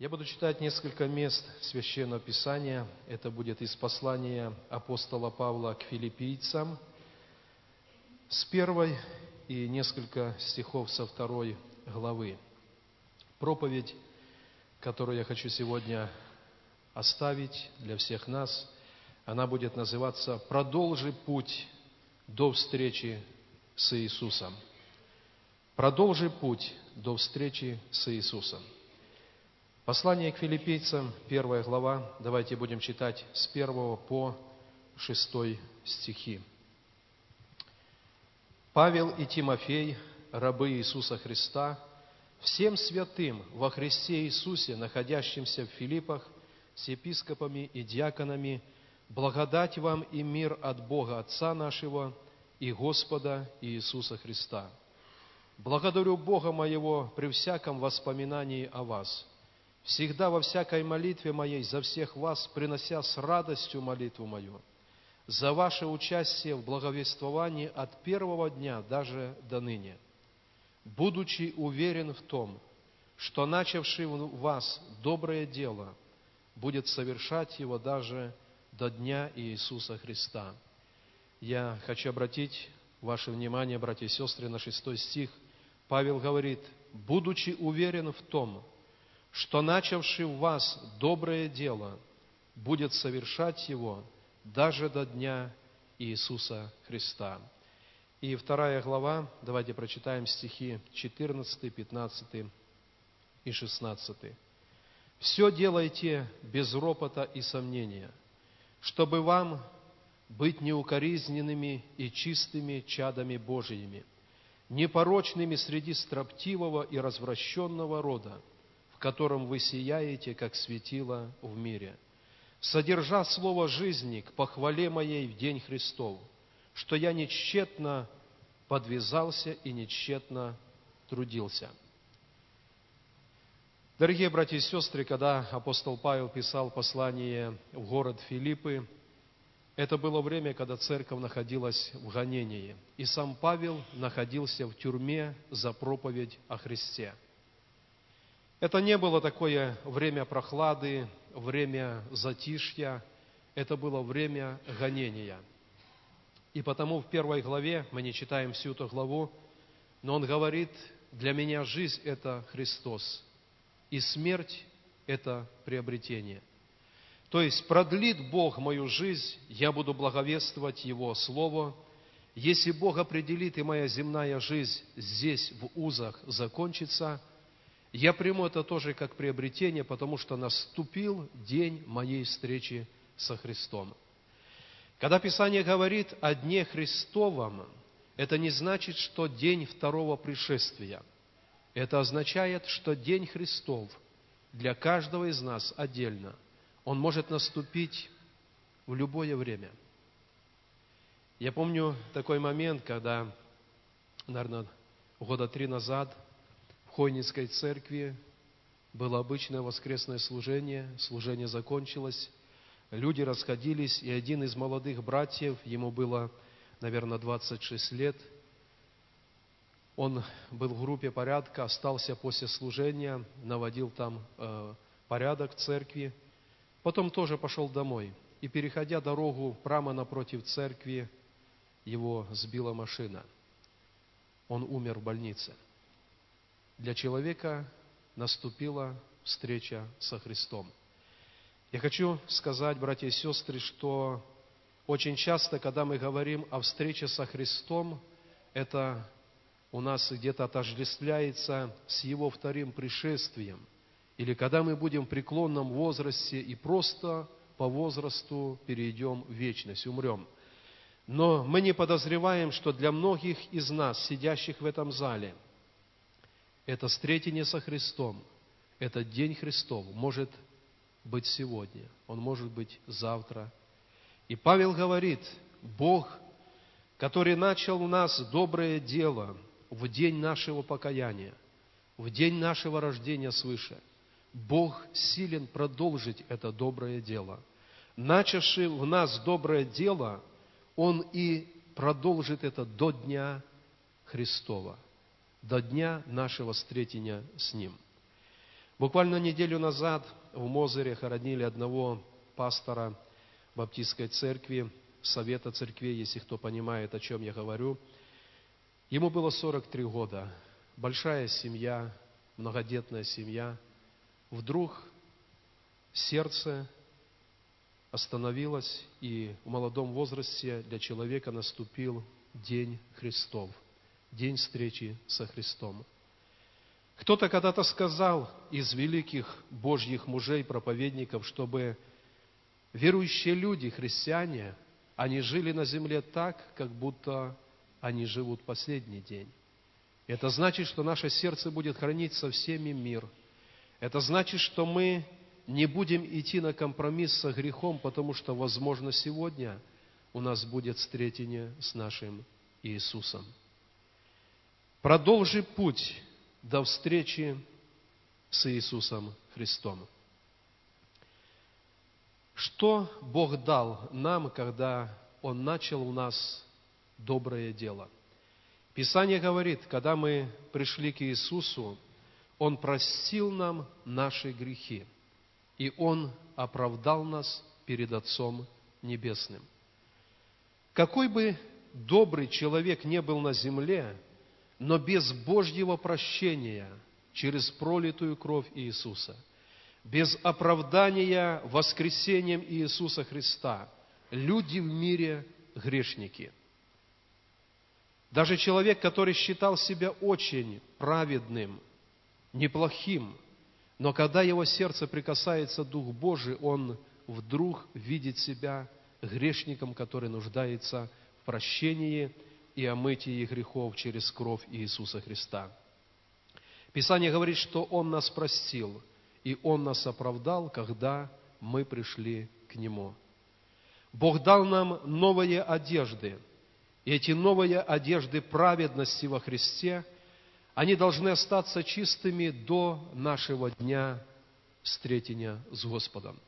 Я буду читать несколько мест Священного Писания. Это будет из послания апостола Павла к филиппийцам с первой и несколько стихов со второй главы. Проповедь, которую я хочу сегодня оставить для всех нас, она будет называться «Продолжи путь до встречи с Иисусом». Продолжи путь до встречи с Иисусом. Послание к филиппийцам, первая глава, давайте будем читать с первого по шестой стихи. Павел и Тимофей, рабы Иисуса Христа, всем святым во Христе Иисусе, находящимся в Филиппах, с епископами и диаконами, благодать вам и мир от Бога Отца нашего и Господа Иисуса Христа – Благодарю Бога моего при всяком воспоминании о вас, всегда во всякой молитве моей за всех вас, принося с радостью молитву мою, за ваше участие в благовествовании от первого дня даже до ныне, будучи уверен в том, что начавший в вас доброе дело будет совершать его даже до дня Иисуса Христа. Я хочу обратить ваше внимание, братья и сестры, на шестой стих – Павел говорит, будучи уверен в том, что начавший в вас доброе дело будет совершать его даже до дня Иисуса Христа. И вторая глава, давайте прочитаем стихи 14, 15 и 16. «Все делайте без ропота и сомнения, чтобы вам быть неукоризненными и чистыми чадами Божиими, непорочными среди строптивого и развращенного рода, в котором вы сияете, как светило в мире, содержа слово жизни к похвале моей в день Христов, что я нечетно подвязался и нечетно трудился». Дорогие братья и сестры, когда апостол Павел писал послание в город Филиппы, это было время, когда церковь находилась в гонении, и сам Павел находился в тюрьме за проповедь о Христе. Это не было такое время прохлады, время затишья, это было время гонения. И потому в первой главе, мы не читаем всю эту главу, но он говорит, для меня жизнь – это Христос, и смерть – это приобретение. То есть продлит Бог мою жизнь, я буду благовествовать Его Слово. Если Бог определит, и моя земная жизнь здесь, в узах, закончится, я приму это тоже как приобретение, потому что наступил день моей встречи со Христом. Когда Писание говорит о дне Христовом, это не значит, что день второго пришествия. Это означает, что день Христов для каждого из нас отдельно – он может наступить в любое время. Я помню такой момент, когда, наверное, года три назад в Хойницкой церкви было обычное воскресное служение, служение закончилось, люди расходились, и один из молодых братьев, ему было, наверное, 26 лет, он был в группе порядка, остался после служения, наводил там э, порядок в церкви – Потом тоже пошел домой. И, переходя дорогу прямо напротив церкви, его сбила машина. Он умер в больнице. Для человека наступила встреча со Христом. Я хочу сказать, братья и сестры, что очень часто, когда мы говорим о встрече со Христом, это у нас где-то отождествляется с Его вторым пришествием – или когда мы будем в преклонном возрасте и просто по возрасту перейдем в вечность, умрем. Но мы не подозреваем, что для многих из нас, сидящих в этом зале, это встретение со Христом, этот день Христов может быть сегодня, он может быть завтра. И Павел говорит, Бог, который начал у нас доброе дело в день нашего покаяния, в день нашего рождения свыше – Бог силен продолжить это доброе дело. Начавший в нас доброе дело, Он и продолжит это до дня Христова, до дня нашего встретения с Ним. Буквально неделю назад в Мозыре хоронили одного пастора Баптистской церкви, Совета церквей, если кто понимает, о чем я говорю. Ему было 43 года, большая семья, многодетная семья. Вдруг сердце остановилось, и в молодом возрасте для человека наступил день Христов, день встречи со Христом. Кто-то когда-то сказал из великих Божьих мужей, проповедников, чтобы верующие люди, христиане, они жили на земле так, как будто они живут последний день. Это значит, что наше сердце будет хранить со всеми мир. Это значит, что мы не будем идти на компромисс со грехом, потому что, возможно, сегодня у нас будет встретение с нашим Иисусом. Продолжи путь до встречи с Иисусом Христом. Что Бог дал нам, когда Он начал у нас доброе дело? Писание говорит, когда мы пришли к Иисусу, Он простил нам наши грехи, и Он оправдал нас перед Отцом Небесным. Какой бы добрый человек не был на земле, но без Божьего прощения через пролитую кровь Иисуса, без оправдания воскресением Иисуса Христа, люди в мире грешники. Даже человек, который считал себя очень праведным, неплохим, но когда его сердце прикасается Дух Божий, он вдруг видит себя грешником, который нуждается в прощении – и о мытии грехов через кровь Иисуса Христа. Писание говорит, что Он нас простил, и Он нас оправдал, когда мы пришли к Нему. Бог дал нам новые одежды, и эти новые одежды праведности во Христе, они должны остаться чистыми до нашего дня встретения с Господом.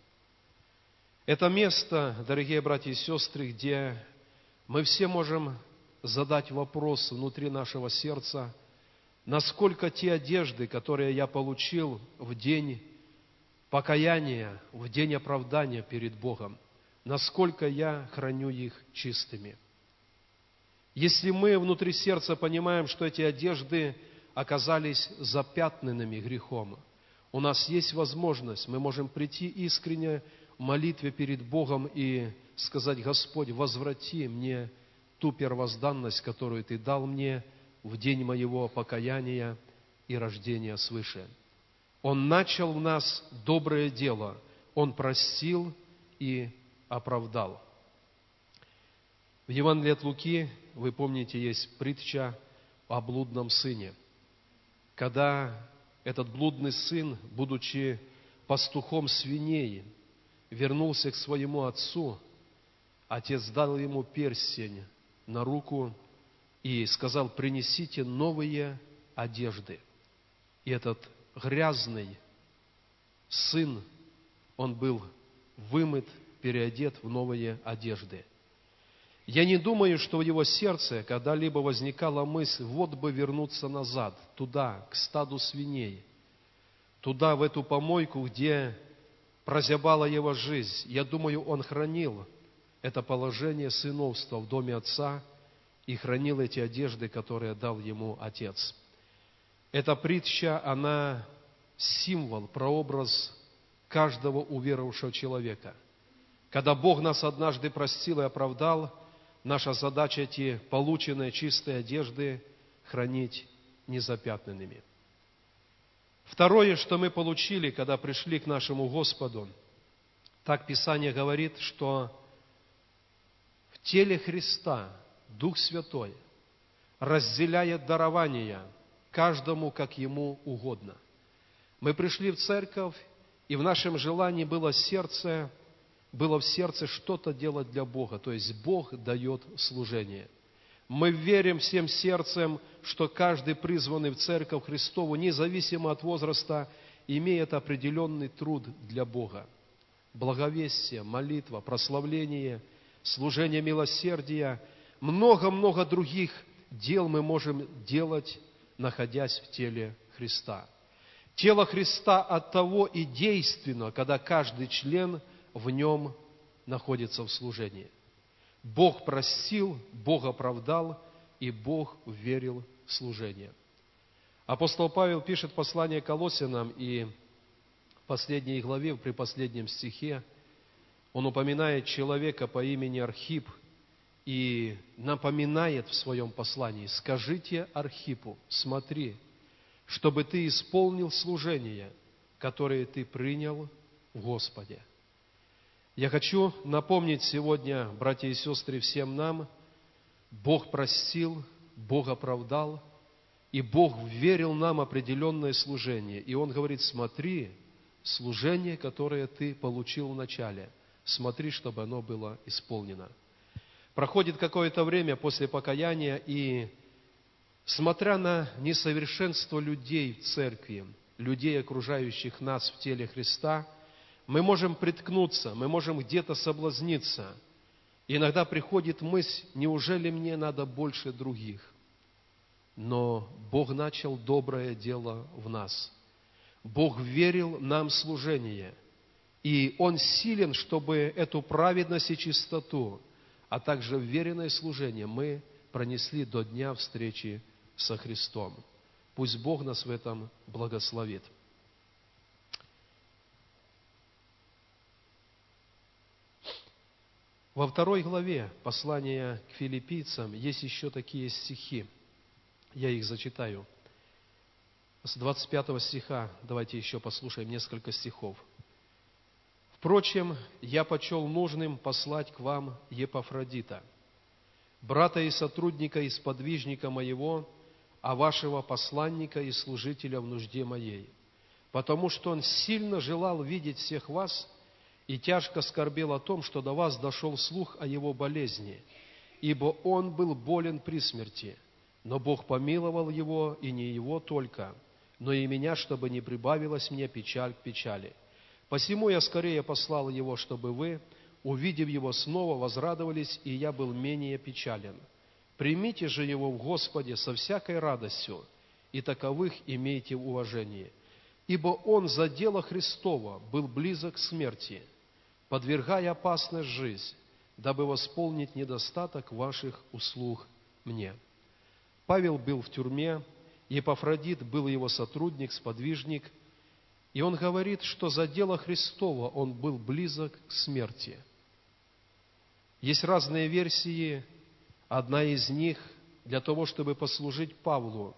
Это место, дорогие братья и сестры, где мы все можем задать вопрос внутри нашего сердца, насколько те одежды, которые я получил в день покаяния, в день оправдания перед Богом, насколько я храню их чистыми. Если мы внутри сердца понимаем, что эти одежды оказались запятнанными грехом, у нас есть возможность, мы можем прийти искренне в молитве перед Богом и сказать, Господь, возврати мне ту первозданность, которую Ты дал мне в день моего покаяния и рождения свыше. Он начал в нас доброе дело, Он простил и оправдал. В Евангелии от Луки, вы помните, есть притча о блудном сыне. Когда этот блудный сын, будучи пастухом свиней, вернулся к своему отцу, отец дал ему перстень на руку и сказал, принесите новые одежды. И этот грязный сын, он был вымыт, переодет в новые одежды. Я не думаю, что в его сердце когда-либо возникала мысль, вот бы вернуться назад, туда, к стаду свиней, туда, в эту помойку, где прозябала его жизнь. Я думаю, он хранил это положение сыновства в доме отца и хранил эти одежды, которые дал ему отец. Эта притча, она символ, прообраз каждого уверовавшего человека. Когда Бог нас однажды простил и оправдал, наша задача эти полученные чистые одежды хранить незапятнанными. Второе, что мы получили, когда пришли к нашему Господу, так Писание говорит, что теле Христа Дух Святой разделяет дарования каждому, как ему угодно. Мы пришли в церковь, и в нашем желании было сердце, было в сердце что-то делать для Бога, то есть Бог дает служение. Мы верим всем сердцем, что каждый призванный в церковь Христову, независимо от возраста, имеет определенный труд для Бога. Благовестие, молитва, прославление – служение милосердия, много-много других дел мы можем делать, находясь в теле Христа. Тело Христа от того и действенно, когда каждый член в нем находится в служении. Бог простил, Бог оправдал, и Бог верил в служение. Апостол Павел пишет послание Колосинам, и в последней главе, при последнем стихе, он упоминает человека по имени Архип и напоминает в своем послании, скажите Архипу, смотри, чтобы ты исполнил служение, которое ты принял в Господе. Я хочу напомнить сегодня, братья и сестры, всем нам, Бог простил, Бог оправдал, и Бог верил нам определенное служение. И Он говорит, смотри, служение, которое ты получил в начале, смотри, чтобы оно было исполнено. Проходит какое-то время после покаяния, и смотря на несовершенство людей в церкви, людей, окружающих нас в теле Христа, мы можем приткнуться, мы можем где-то соблазниться. Иногда приходит мысль, неужели мне надо больше других? Но Бог начал доброе дело в нас. Бог верил нам служение. И Он силен, чтобы эту праведность и чистоту, а также веренное служение мы пронесли до дня встречи со Христом. Пусть Бог нас в этом благословит. Во второй главе послания к филиппийцам есть еще такие стихи. Я их зачитаю. С 25 стиха давайте еще послушаем несколько стихов. «Впрочем, я почел нужным послать к вам Епафродита, брата и сотрудника и сподвижника моего, а вашего посланника и служителя в нужде моей, потому что он сильно желал видеть всех вас и тяжко скорбел о том, что до вас дошел слух о его болезни, ибо он был болен при смерти, но Бог помиловал его, и не его только, но и меня, чтобы не прибавилась мне печаль к печали. Посему я скорее послал его, чтобы вы, увидев его снова, возрадовались, и я был менее печален. Примите же его в Господе со всякой радостью, и таковых имейте уважение. Ибо он за дело Христова был близок к смерти, подвергая опасность жизнь, дабы восполнить недостаток ваших услуг мне». Павел был в тюрьме, Епафродит был его сотрудник, сподвижник, и он говорит, что за дело Христова он был близок к смерти. Есть разные версии, Одна из них, для того, чтобы послужить Павлу,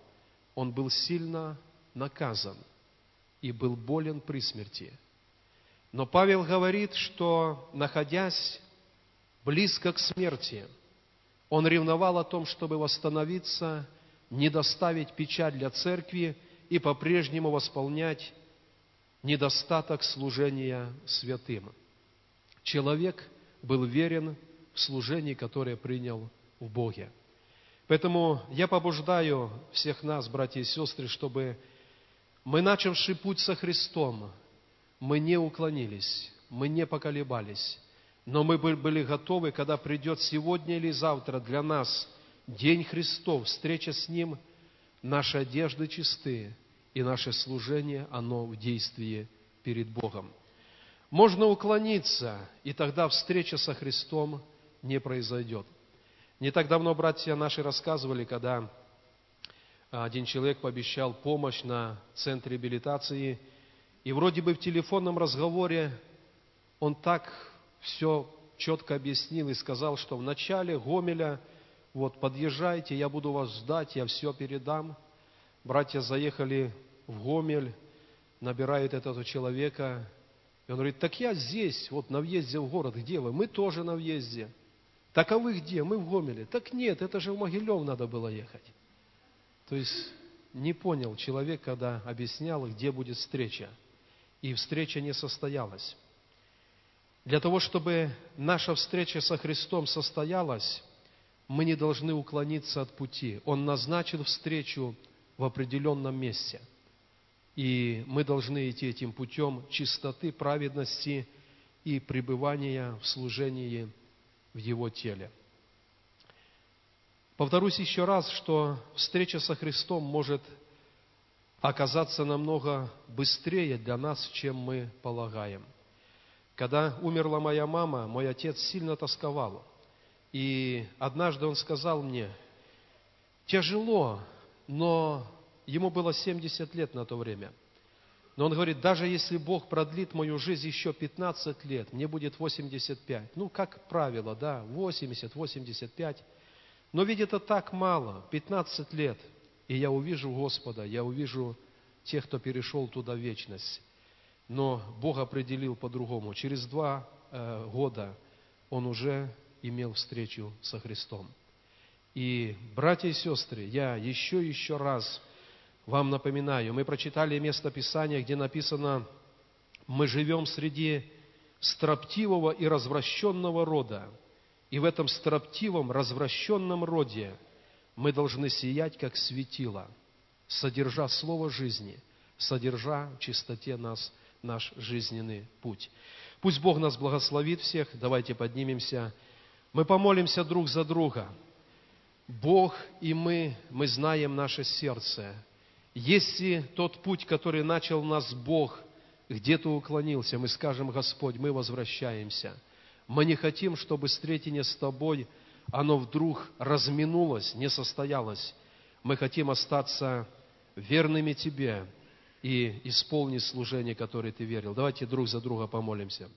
он был сильно наказан и был болен при смерти. Но Павел говорит, что, находясь близко к смерти, он ревновал о том, чтобы восстановиться, не доставить печаль для церкви и по-прежнему восполнять недостаток служения святым. Человек был верен в служении, которое принял в Боге. Поэтому я побуждаю всех нас, братья и сестры, чтобы мы, начавший путь со Христом, мы не уклонились, мы не поколебались, но мы были готовы, когда придет сегодня или завтра для нас День Христов, встреча с Ним, наши одежды чисты, и наше служение, оно в действии перед Богом. Можно уклониться, и тогда встреча со Христом не произойдет. Не так давно братья наши рассказывали, когда один человек пообещал помощь на центре реабилитации, и вроде бы в телефонном разговоре он так все четко объяснил и сказал, что в начале Гомеля, вот подъезжайте, я буду вас ждать, я все передам. Братья заехали в Гомель, набирают этого человека, и он говорит, так я здесь, вот на въезде в город, где вы? Мы тоже на въезде. Так а вы где? Мы в Гомеле. Так нет, это же в Могилев надо было ехать. То есть не понял человек, когда объяснял, где будет встреча. И встреча не состоялась. Для того, чтобы наша встреча со Христом состоялась, мы не должны уклониться от пути. Он назначил встречу в определенном месте. И мы должны идти этим путем чистоты, праведности и пребывания в служении в его теле. Повторюсь еще раз, что встреча со Христом может оказаться намного быстрее для нас, чем мы полагаем. Когда умерла моя мама, мой отец сильно тосковал. И однажды он сказал мне, тяжело, но ему было 70 лет на то время. Но он говорит, даже если Бог продлит мою жизнь еще 15 лет, мне будет 85. Ну, как правило, да, 80, 85. Но ведь это так мало, 15 лет, и я увижу Господа, я увижу тех, кто перешел туда в вечность. Но Бог определил по-другому. Через два э, года он уже имел встречу со Христом. И, братья и сестры, я еще и еще раз вам напоминаю, мы прочитали место Писания, где написано, мы живем среди строптивого и развращенного рода, и в этом строптивом, развращенном роде мы должны сиять, как светило, содержа слово жизни, содержа в чистоте нас наш жизненный путь. Пусть Бог нас благословит всех. Давайте поднимемся. Мы помолимся друг за друга. Бог и мы, мы знаем наше сердце. Если тот путь, который начал нас Бог, где-то уклонился, мы скажем, Господь, мы возвращаемся. Мы не хотим, чтобы встретение с Тобой, оно вдруг разминулось, не состоялось. Мы хотим остаться верными Тебе и исполнить служение, которое Ты верил. Давайте друг за друга помолимся.